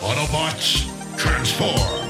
Autobots, transform!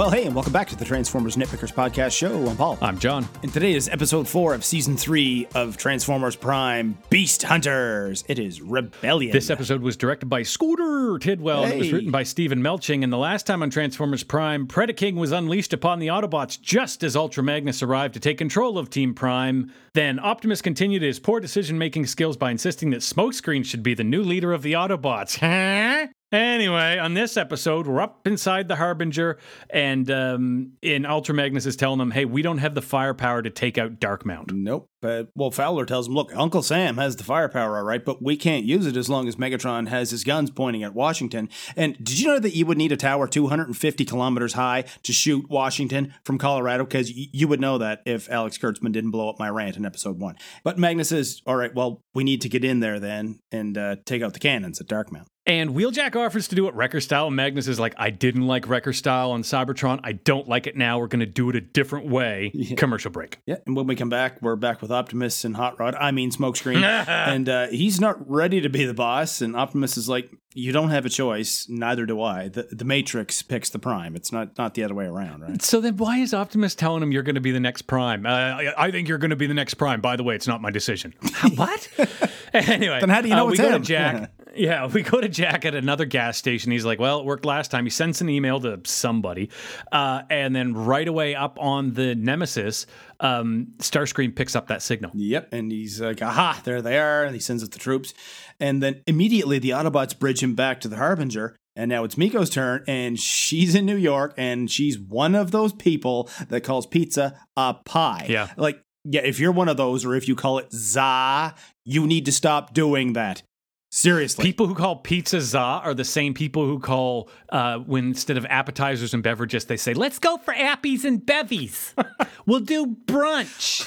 Well, hey, and welcome back to the Transformers Nitpickers Podcast Show. I'm Paul. I'm John. And today is episode four of season three of Transformers Prime Beast Hunters. It is Rebellion. This episode was directed by Scooter Tidwell and it was written by Steven Melching. And the last time on Transformers Prime, Predaking was unleashed upon the Autobots just as Ultra Magnus arrived to take control of Team Prime. Then Optimus continued his poor decision making skills by insisting that Smokescreen should be the new leader of the Autobots. Huh? Anyway, on this episode, we're up inside the Harbinger, and um, in Ultra Magnus is telling them, "Hey, we don't have the firepower to take out Darkmount." Nope. But, well, Fowler tells him, look, Uncle Sam has the firepower, all right, but we can't use it as long as Megatron has his guns pointing at Washington. And did you know that you would need a tower 250 kilometers high to shoot Washington from Colorado? Because y- you would know that if Alex Kurtzman didn't blow up my rant in episode one. But Magnus says, all right, well, we need to get in there then and uh, take out the cannons at Darkmount. And Wheeljack offers to do it Wrecker style. And Magnus is like, I didn't like Wrecker style on Cybertron. I don't like it now. We're going to do it a different way. Commercial break. Yeah, and when we come back, we're back with Optimus and Hot Rod. I mean, Smokescreen, and uh, he's not ready to be the boss. And Optimus is like, "You don't have a choice. Neither do I. The, the Matrix picks the Prime. It's not not the other way around, right?" So then why is Optimus telling him you're going to be the next Prime? Uh, I, I think you're going to be the next Prime. By the way, it's not my decision. what? anyway. Then how do you know uh, we it's go him? to Jack. Yeah, we go to Jack at another gas station. He's like, "Well, it worked last time." He sends an email to somebody, uh, and then right away up on the Nemesis, um, Starscream picks up that signal. Yep, and he's like, "Aha, there they are!" And he sends out the troops, and then immediately the Autobots bridge him back to the Harbinger. And now it's Miko's turn, and she's in New York, and she's one of those people that calls pizza a pie. Yeah. like yeah, if you're one of those, or if you call it za, you need to stop doing that. Seriously, People who call pizza za are the same people who call uh, when instead of appetizers and beverages, they say, "Let's go for appies and bevies. we'll do brunch."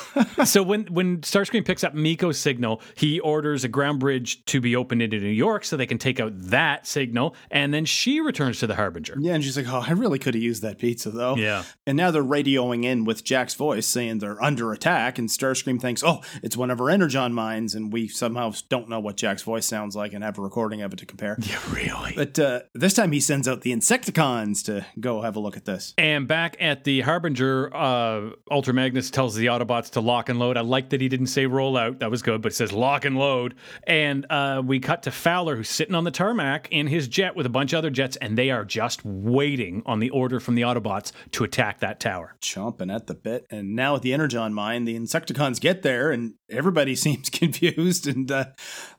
so when when Starscream picks up Miko's signal, he orders a ground bridge to be opened into New York so they can take out that signal, and then she returns to the Harbinger. Yeah, and she's like, "Oh, I really could have used that pizza, though." Yeah. And now they're radioing in with Jack's voice, saying they're under attack, and Starscream thinks, "Oh, it's one of our energon mines," and we somehow don't know what Jack's voice sounds like and have a recording of it to compare. Yeah, really. But uh, this time he sends out the Insecticons to go have a look at this. And back at the Harbinger, uh, Ultra Magnus tells the Autobots to lock and load. I like that he didn't say roll out. That was good, but it says lock and load. And uh, we cut to Fowler, who's sitting on the tarmac in his jet with a bunch of other jets, and they are just waiting on the order from the Autobots to attack that tower. Chomping at the bit, and now at the energon mine, the Insecticons get there, and everybody seems confused. And uh,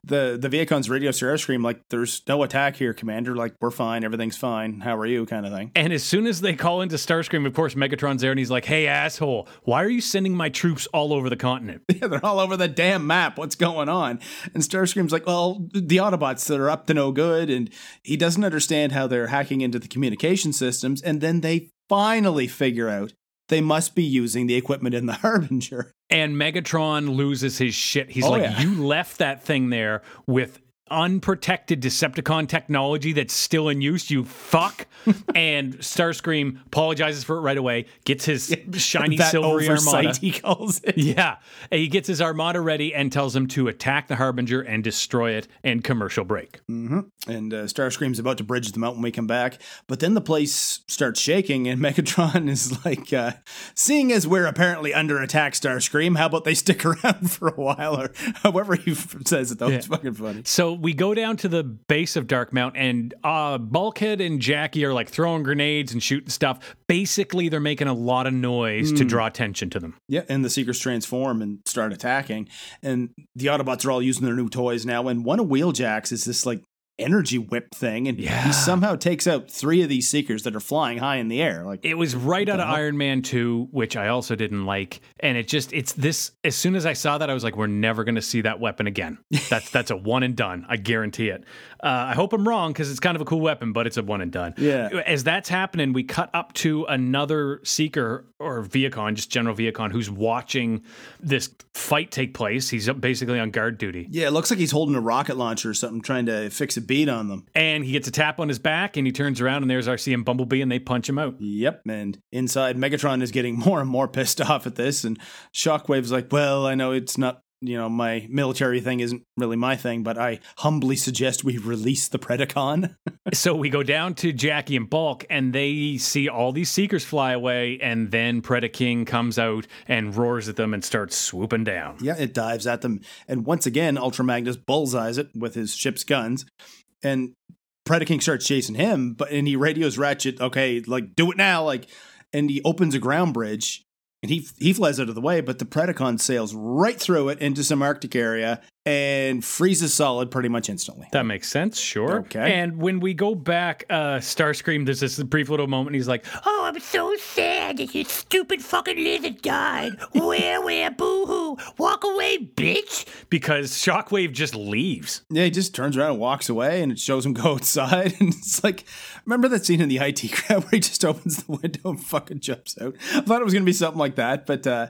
the the Vehicons radio Starscream like, "There's no attack here, Commander. Like, we're fine. Everything's fine. How are you?" Kind of thing. And as soon as they call into Starscream, of course, Megatron's there, and he's like, hey, asshole, why are you sending my troops all over the continent? Yeah, they're all over the damn map. What's going on? And Starscream's like, well, the Autobots that are up to no good. And he doesn't understand how they're hacking into the communication systems. And then they finally figure out they must be using the equipment in the Harbinger. And Megatron loses his shit. He's Oh, like, yeah. You left that thing there with unprotected Decepticon technology that's still in use, you fuck. and Starscream apologizes for it right away, gets his shiny that silvery oversight, armada. he calls it. Yeah. And he gets his armada ready and tells him to attack the Harbinger and destroy it and commercial break. And uh, Starscream's about to bridge them out when we come back. But then the place starts shaking, and Megatron is like, uh, seeing as we're apparently under attack, Starscream, how about they stick around for a while? Or however he says it, though. It's fucking funny. So we go down to the base of Darkmount, and uh, Bulkhead and Jackie are like throwing grenades and shooting stuff. Basically, they're making a lot of noise to draw attention to them. Yeah, and the Seekers transform and start attacking. And the Autobots are all using their new toys now. And one of Wheeljack's is this like energy whip thing. And Yeah. he somehow takes out three of these Seekers that are flying high in the air. Like, It was right out of hell? Iron Man 2, which I also didn't like. And it just, it's this, as soon as I saw that, I was like, we're never going to see that weapon again. That's that's a one and done. I guarantee it. Uh, I hope I'm wrong because it's kind of a cool weapon, but it's a one and done. Yeah. As that's happening, we cut up to another Seeker or Vehicon, just General Vehicon, who's watching this fight take place. He's basically on guard duty. yeah, it looks like he's holding a rocket launcher or something, trying to fix a beat on them. And he gets a tap on his back and he turns around and there's Arcee and Bumblebee and they punch him out. Yep. And inside, Megatron is getting more and more pissed off at this. And Shockwave's like, well, I know it's not you know, my military thing isn't really my thing, but I humbly suggest we release the Predacon. so we go down to Jackie and Bulk, and they see all these Seekers fly away, and then Predaking comes out and roars at them and starts swooping down. yeah, it dives at them. And once again, Ultra Magnus bullseyes it with his ship's guns. And Predaking starts chasing him, but and he radios Ratchet, okay, like do it now, like and he opens a ground bridge and he he flies out of the way, but the Predacon sails right through it into some Arctic area and freezes solid pretty much instantly. That makes sense, sure. Okay. And when we go back, uh, Starscream, there's this brief little moment. He's like, Oh, I'm so sad that your stupid fucking lizard died. Where, where, boo hoo. Walk away, bitch. because Shockwave just leaves. Yeah, he just turns around and walks away, and it shows him go outside. And it's like, remember that scene in the IT crowd where he just opens the window and fucking jumps out? I thought it was going to be something like that, but uh,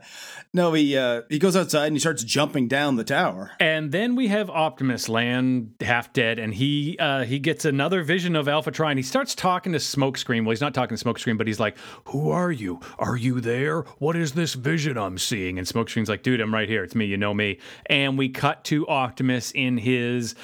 no, he uh, he goes outside and he starts jumping down the tower. And then we have Optimus land half dead, and he uh, he gets another vision of Alpha Trion. He starts talking to Smokescreen. Well, he's not talking to Smokescreen, but he's like, "Who are you? Are you there? What is this vision I'm seeing?" And Smokescreen's like, "Dude, I'm right here. It's me. You know me." And we cut to Optimus in his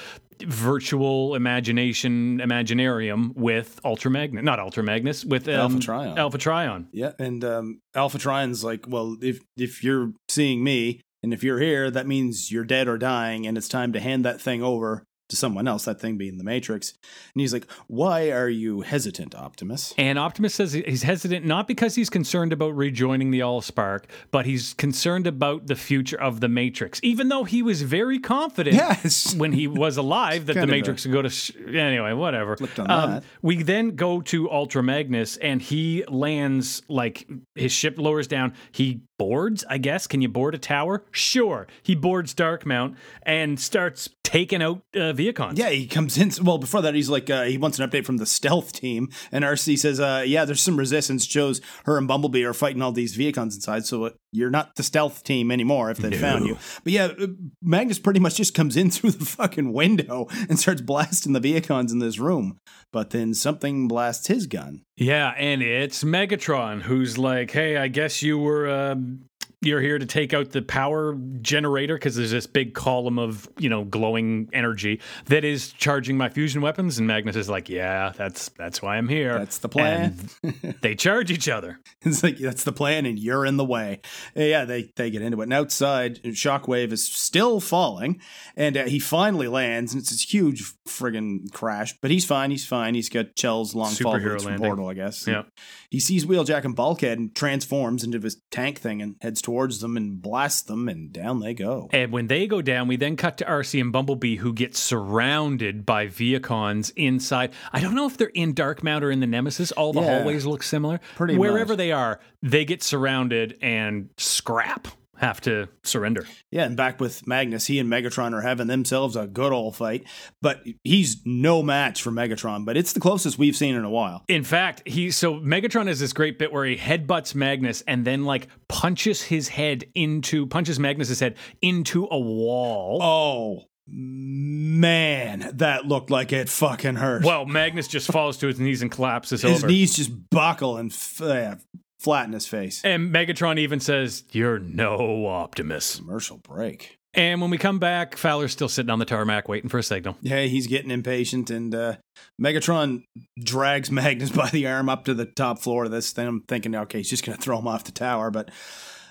virtual imagination imaginarium with Ultra Magnus, not Ultra Magnus, with um, Alpha Trion. Alpha Trion. Yeah, and um, Alpha Trion's like, well, if if you're seeing me and if you're here, that means you're dead or dying, and it's time to hand that thing over to someone else. That thing being the Matrix. And he's like, why are you hesitant, Optimus? And Optimus says he's hesitant not because he's concerned about rejoining the Allspark, but he's concerned about the future of the Matrix. Even though he was very confident Yes. when he was alive that the of a- Matrix would go to. Sh- anyway, whatever. Um, we then go to Ultra Magnus, and he lands like his ship lowers down. He boards, I guess. Can you board a tower? Sure. He boards Dark Mount and starts taking out uh, Vehicons. Yeah, he comes in. Well, before that, he's like, uh, he wants an update from the stealth team. And Arcee says, uh, yeah, there's some resistance. Shows her and Bumblebee are fighting all these Vehicons inside. So uh, you're not the stealth team anymore if they found you. But yeah, uh, Magnus pretty much just comes in through the fucking window and starts blasting the Vehicons in this room. But then something blasts his gun. Yeah, and it's Megatron who's like, "Hey, I guess you were um, you're here to take out the power generator because there's this big column of you know glowing energy that is charging my fusion weapons." And Magnus is like, "Yeah, that's that's why I'm here. That's the plan. They charge each other. It's like that's the plan, and you're in the way. Yeah, they they get into it. And outside, Shockwave is still falling, and uh, he finally lands, and it's this huge friggin' crash. But he's fine. He's fine. He's got Chell's long fall from. Portal, I guess. Yeah. He sees Wheeljack and Bulkhead and transforms into this tank thing and heads towards them and blast them, and down they go. And when they go down, we then cut to Arcee and Bumblebee, who get surrounded by Vehicons inside. I don't know if they're in Darkmount or in the Nemesis. All the Yeah. hallways look similar. Pretty Wherever much. they are, they get surrounded and scrap. Have to surrender. Yeah, and back with Magnus, he and Megatron are having themselves a good old fight, but he's no match for Megatron. But it's the closest we've seen in a while. In fact, he so Megatron has this great bit where he headbutts Magnus and then like punches his head into punches Magnus's head into a wall. Oh man, that looked like it fucking hurt. Well, Magnus just falls to his knees and collapses his over. knees just buckle and f- uh, flatten his face. and Megatron even says, "You're no Optimus." Commercial break. And when we come back, Fowler's still sitting on the tarmac waiting for a signal. Yeah, he's getting impatient, and uh, Megatron drags Magnus by the arm up to the top floor of this thing. I'm thinking, okay, he's just going to throw him off the tower, but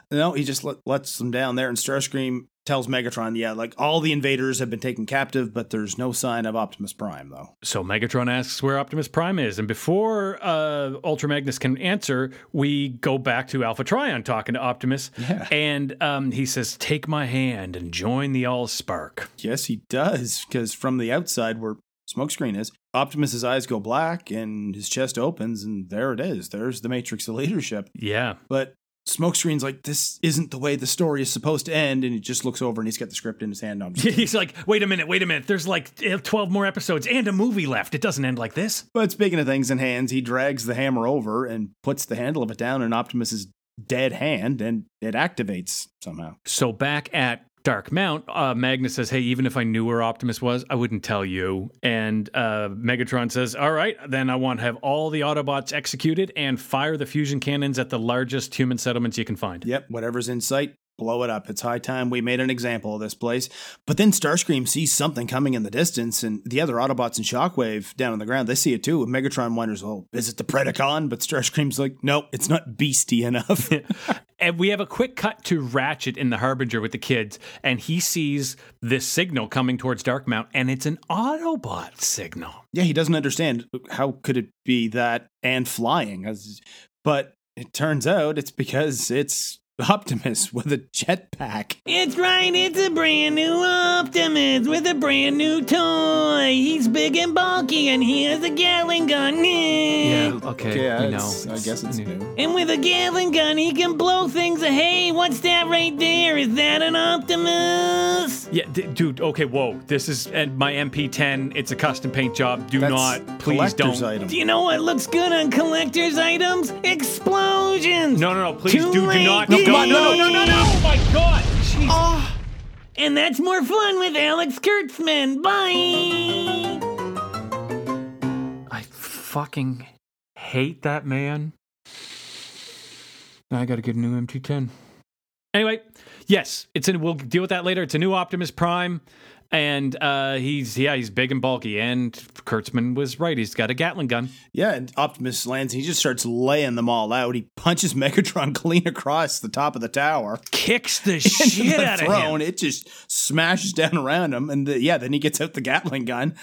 no, he just let, lets him down there. And Starscream tells Megatron, yeah, like all the invaders have been taken captive, but there's no sign of Optimus Prime, though. So Megatron asks where Optimus Prime is, and before uh, Ultra Magnus can answer, we go back to Alpha Trion talking to Optimus, Yeah. and um, he says, "Take my hand and join the Allspark." Yes, he does, because from the outside where Smokescreen is, Optimus's eyes go black and his chest opens, and there it is. There's the Matrix of leadership. Yeah, But Smokescreen's like, this isn't the way the story is supposed to end, and he just looks over and he's got the script in his hand. He's like, "Wait a minute, wait a minute. There's like eh, twelve more episodes and a movie left. It doesn't end like this." but speaking of things in hands, he drags the hammer over and puts the handle of it down in Optimus's dead hand, and it activates somehow. So back at Dark Mount, uh, Magnus says, "Hey, even if I knew where Optimus was, I wouldn't tell you." And uh, Megatron says, "All right, then I want to have all the Autobots executed and fire the fusion cannons at the largest human settlements you can find." Yep, whatever's in sight, blow it up. It's high time we made an example of this place. But then Starscream sees something coming in the distance, and the other Autobots and Shockwave down on the ground, they see it too. And Megatron wonders, oh, is it the Predacon? But Starscream's like, no, it's not beastie enough. And we have a quick cut to Ratchet in the Harbinger with the kids, and he sees this signal coming towards Darkmount, and it's an Autobot signal. yeah, he doesn't understand how could it be that and flying. As- But it turns out it's because it's Optimus with a jetpack. It's right, it's a brand new Optimus with a brand new toy. He's big and bulky and he has a Gatling gun. okay, Okay, we know. it's- I guess it's new. And with a Gatling gun, he can blow things. Hey, what's that right there? Is that an Optimus? Yeah, d- dude. Okay, whoa. This is and my MP10. It's a custom paint job. Do That's not, please don't. item. Do you know what looks good on collector's items? Explosions! No, no, no. Please, Too do, do late. not. No, No, come God, on, no, no, no, no, no, no. Oh my God. Jeez. Ah. And that's more fun with Alex Kurtzman. Bye! I fucking hate that man. I got to get a new MP10. Anyway, yes, it's in. We'll deal with that later. It's a new Optimus Prime, and uh, he's yeah, he's big and bulky. And Kurtzman was right. He's got a Gatling gun. Yeah, and Optimus lands and he just starts laying them all out. He punches Megatron clean across the top of the tower. Kicks the shit the out of throne. him. It just smashes down around him, and the, yeah, then he gets out the Gatling gun,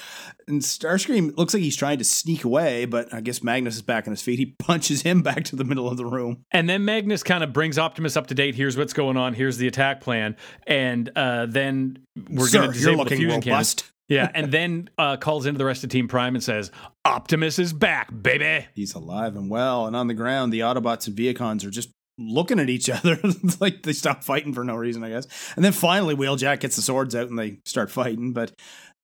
and Starscream looks like he's trying to sneak away, but I guess Magnus is back on his feet. He punches him back to the middle of the room. And then Magnus kind of brings Optimus up to date. Here's what's going on. Here's the attack plan. And uh, then we're going to disable the fusion robust. Yeah, and then uh, calls into the rest of Team Prime and says, "Optimus is back, baby." He's alive and well, and on the ground, the Autobots and Vehicons are just looking at each other It's like they stop fighting for no reason, I guess. And then finally, Wheeljack gets the swords out and they start fighting, but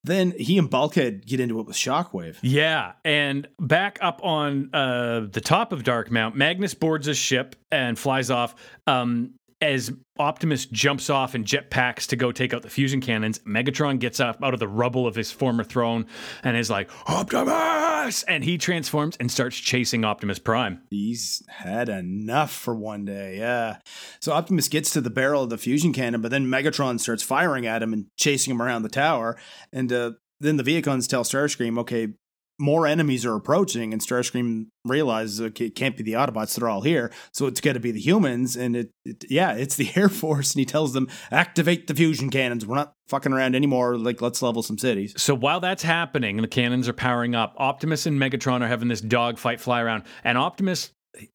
then he and Bulkhead get into it with Shockwave. Yeah, and back up on uh, the top of Darkmount, Magnus boards a ship and flies off. Um, as Optimus jumps off and jetpacks to go take out the fusion cannons, Megatron gets up out of the rubble of his former throne and is like, Optimus! And he transforms and starts chasing Optimus Prime. He's had enough for one day, yeah. So Optimus gets to the barrel of the fusion cannon, but then Megatron starts firing at him and chasing him around the tower. And uh, then the Vehicons tell Starscream, okay, more enemies are approaching, and Starscream realizes okay, it can't be the Autobots; they're all here, so it's got to be the humans. And it, it, yeah, it's the Air Force, and he tells them activate the fusion cannons. We're not fucking around anymore. Like, let's level some cities. So while that's happening, the cannons are powering up. Optimus and Megatron are having this dogfight fly around, and Optimus.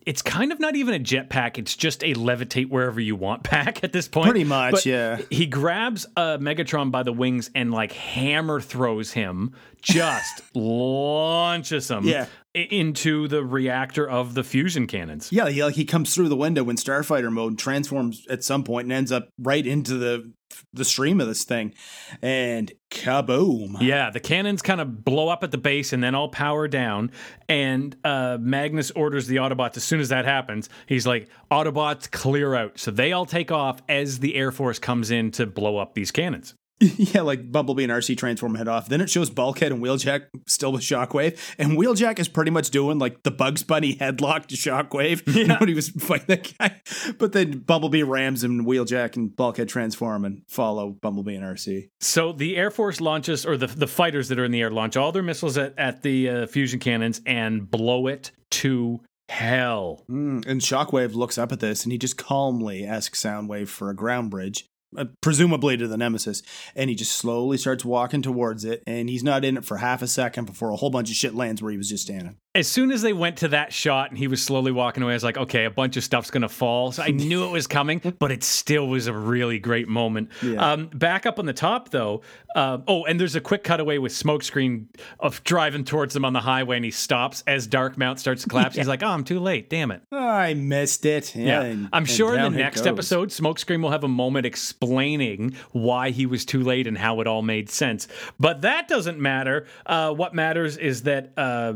It's kind of not even a jetpack. It's just a levitate wherever you want pack at this point. Pretty much, But yeah. He grabs uh, Megatron by the wings and like hammer throws him, just launches him Yeah. into the reactor of the fusion cannons. Yeah, he, like he comes through the window in Starfighter mode, transforms at some point, and ends up right into the the stream of this thing, and kaboom! Yeah, the cannons kind of blow up at the base and then all power down. And uh, Magnus orders the Autobots as soon as that happens. He's like, Autobots, clear out. So they all take off as the Air Force comes in to blow up these cannons. yeah, like Bumblebee and Arcee transform head off. Then it shows Bulkhead and Wheeljack still with Shockwave, and Wheeljack is pretty much doing like the Bugs Bunny headlock to Shockwave you know, when he was fighting that guy. But then Bumblebee rams him, and Wheeljack and Bulkhead transform and follow Bumblebee and Arcee. So the Air Force launches, or the, the fighters that are in the air, launch all their missiles at, at the uh, fusion cannons and blow it to hell. Mm, and Shockwave looks up at this and he just calmly asks Soundwave for a ground bridge, uh, presumably to the Nemesis. And he just slowly starts walking towards it. And he's not in it for half a second before a whole bunch of shit lands where he was just standing. As soon as they went to that shot and he was slowly walking away, I was like, okay, a bunch of stuff's going to fall. So I knew it was coming, but it still was a really great moment. Yeah. Um, back up on the top, though. Uh, oh, and there's a quick cutaway with Smokescreen of driving towards them on the highway and he stops as Dark Mount starts to collapse. He's like, oh, I'm too late. Damn it. I missed it. Yeah. Yeah. and- I'm sure in the next goes. episode, Smokescreen will have a moment explaining why he was too late and how it all made sense. But that doesn't matter. Uh, what matters is that. Uh,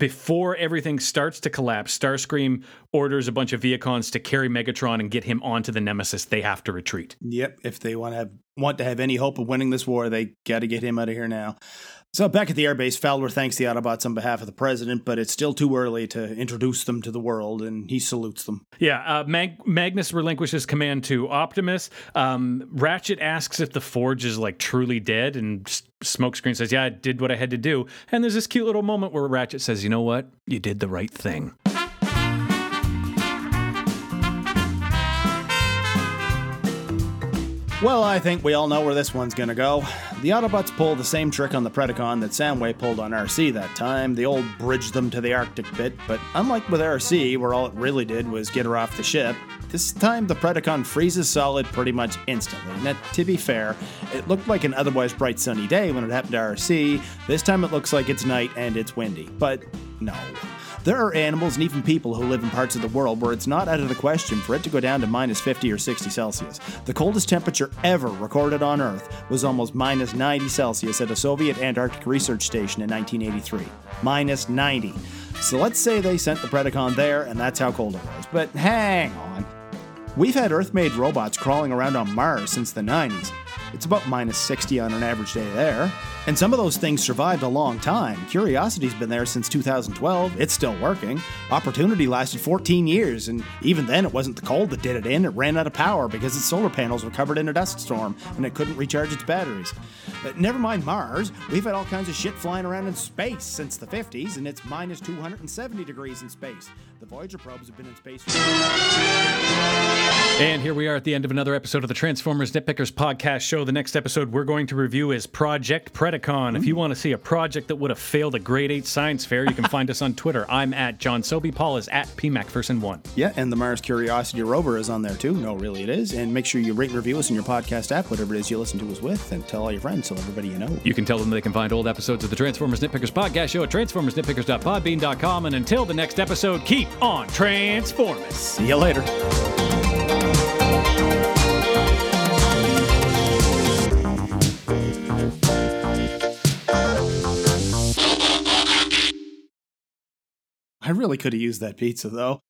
before everything starts to collapse, Starscream orders a bunch of Vehicons to carry Megatron and get him onto the Nemesis. They have to retreat. Yep. If they want to have want to have any hope of winning this war, they got to get him out of here now. So back at the airbase, Fowler thanks the Autobots on behalf of the president, but it's still too early to introduce them to the world, and he salutes them. Yeah, uh, Mag- Magnus relinquishes command to Optimus. Um, Ratchet asks if the Forge is like truly dead, and Smokescreen says, "Yeah, I did what I had to do." And there's this cute little moment where Ratchet says, "You know what? You did the right thing." Well, I think we all know where this one's gonna go. The Autobots pull the same trick on the Predacon that Samway pulled on Arcee that time. The old bridge them to the Arctic bit, but unlike with Arcee, where all it really did was get her off the ship, this time the Predacon freezes solid pretty much instantly. Now, to be fair, it looked like an otherwise bright sunny day when it happened to Arcee. This time it looks like it's night and it's windy. But no. There are animals and even people who live in parts of the world where it's not out of the question for it to go down to minus 50 or 60 Celsius. The coldest temperature ever recorded on Earth was almost minus 90 Celsius at a Soviet Antarctic research station in 1983. Minus 90. So let's say they sent the Predacon there, and that's how cold it was. But hang on. We've had Earth made robots crawling around on Mars since the 90s. It's about minus 60 on an average day there. And some of those things survived a long time. Curiosity's been there since 2012. It's still working. Opportunity lasted 14 years, and even then it wasn't the cold that did it in. It ran out of power because its solar panels were covered in a dust storm and it couldn't recharge its batteries. But never mind Mars, we've had all kinds of shit flying around in space since the 50s, and it's minus 270 degrees in space. The Voyager probes have been in space. And here we are at the end of another episode of the Transformers Nitpickers podcast show. The next episode we're going to review is Project Predacon. Mm-hmm. If you want to see a project that would have failed a grade 8 science fair, you can find us on Twitter. I'm at John Sobey. Paul is at PMacPherson1. Yeah, and the Mars Curiosity rover is on there too. No, really, it is. And make sure you rate and review us in your podcast app, whatever it is you listen to us with, and tell all your friends so everybody you know. You can tell them they can find old episodes of the Transformers Nitpickers podcast show at transformersnitpickers.podbean.com. And until the next episode, keep on Transformers. See you later. I really could have used that pizza though.